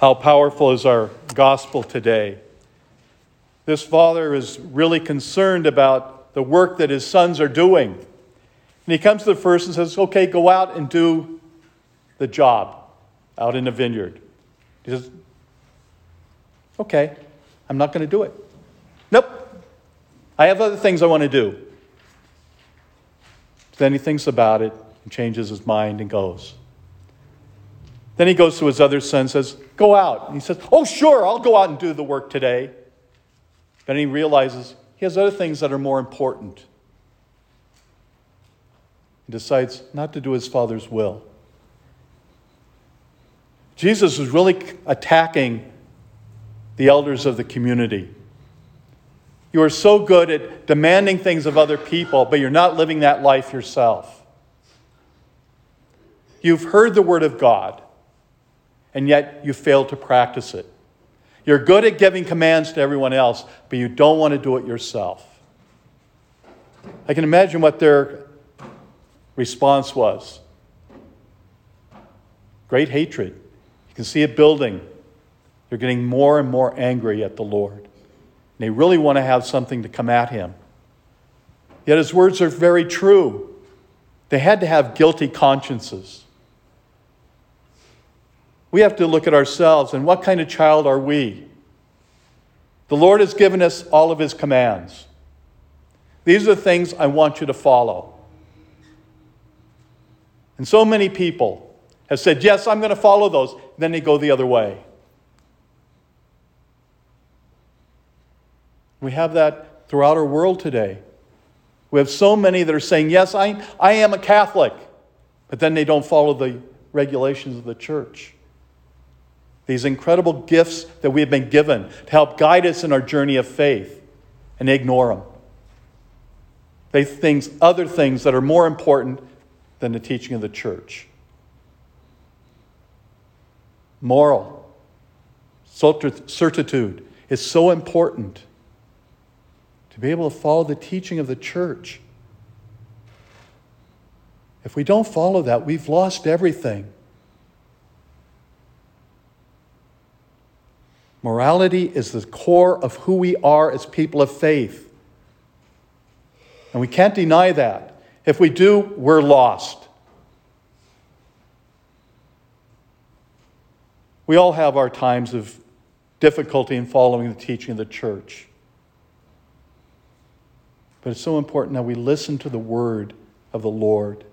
How powerful is our gospel today? This father is really concerned about the work that his sons are doing. And he comes to the first and says, Okay, go out and do the job out in the vineyard. He says, Okay, I'm not going to do it. Nope. I have other things I want to do. Then he thinks about it and changes his mind and goes. Then he goes to his other son and says, Go out. And he says, Oh, sure, I'll go out and do the work today. Then he realizes he has other things that are more important. He decides not to do his father's will. Jesus is really attacking the elders of the community. You are so good at demanding things of other people, but you're not living that life yourself. You've heard the word of God, and yet you fail to practice it. You're good at giving commands to everyone else, but you don't want to do it yourself. I can imagine what their response was great hatred. You can see it building. They're getting more and more angry at the Lord. And they really want to have something to come at him. Yet his words are very true. They had to have guilty consciences. We have to look at ourselves and what kind of child are we? The Lord has given us all of his commands. These are the things I want you to follow. And so many people have said, Yes, I'm going to follow those. Then they go the other way. We have that throughout our world today. We have so many that are saying, Yes, I, I am a Catholic, but then they don't follow the regulations of the church. These incredible gifts that we have been given to help guide us in our journey of faith, and they ignore them. They think other things that are more important than the teaching of the church. Moral certitude is so important to be able to follow the teaching of the church. If we don't follow that, we've lost everything. Morality is the core of who we are as people of faith. And we can't deny that. If we do, we're lost. We all have our times of difficulty in following the teaching of the church. But it's so important that we listen to the word of the Lord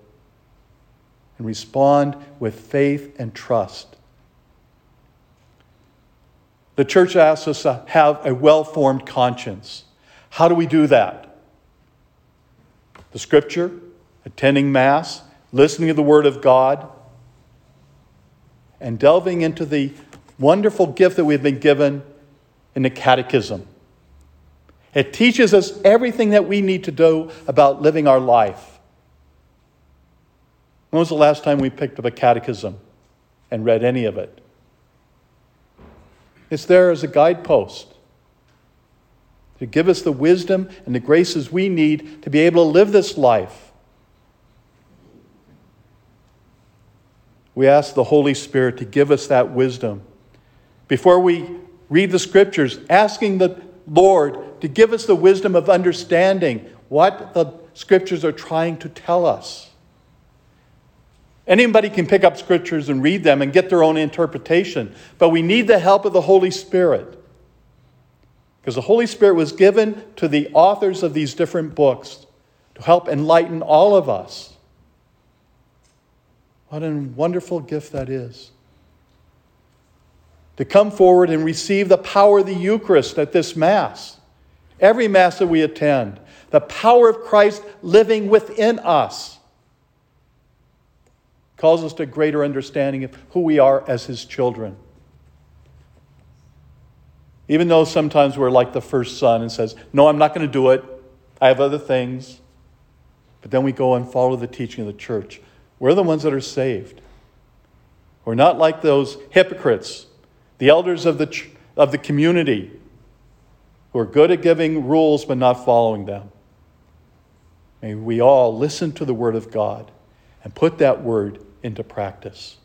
and respond with faith and trust. The church asks us to have a well formed conscience. How do we do that? The scripture, attending Mass, listening to the Word of God, and delving into the wonderful gift that we've been given in the Catechism. It teaches us everything that we need to do about living our life. When was the last time we picked up a catechism and read any of it? It's there as a guidepost to give us the wisdom and the graces we need to be able to live this life. We ask the Holy Spirit to give us that wisdom. Before we read the scriptures, asking the Lord to give us the wisdom of understanding what the scriptures are trying to tell us. Anybody can pick up scriptures and read them and get their own interpretation, but we need the help of the Holy Spirit. Because the Holy Spirit was given to the authors of these different books to help enlighten all of us. What a wonderful gift that is. To come forward and receive the power of the Eucharist at this Mass every Mass that we attend, the power of Christ living within us calls us to greater understanding of who we are as His children. Even though sometimes we're like the first son and says, No, I'm not going to do it. I have other things. But then we go and follow the teaching of the church. We're the ones that are saved. We're not like those hypocrites, the elders of the, of the community who are good at giving rules but not following them. May we all listen to the Word of God and put that Word into practice.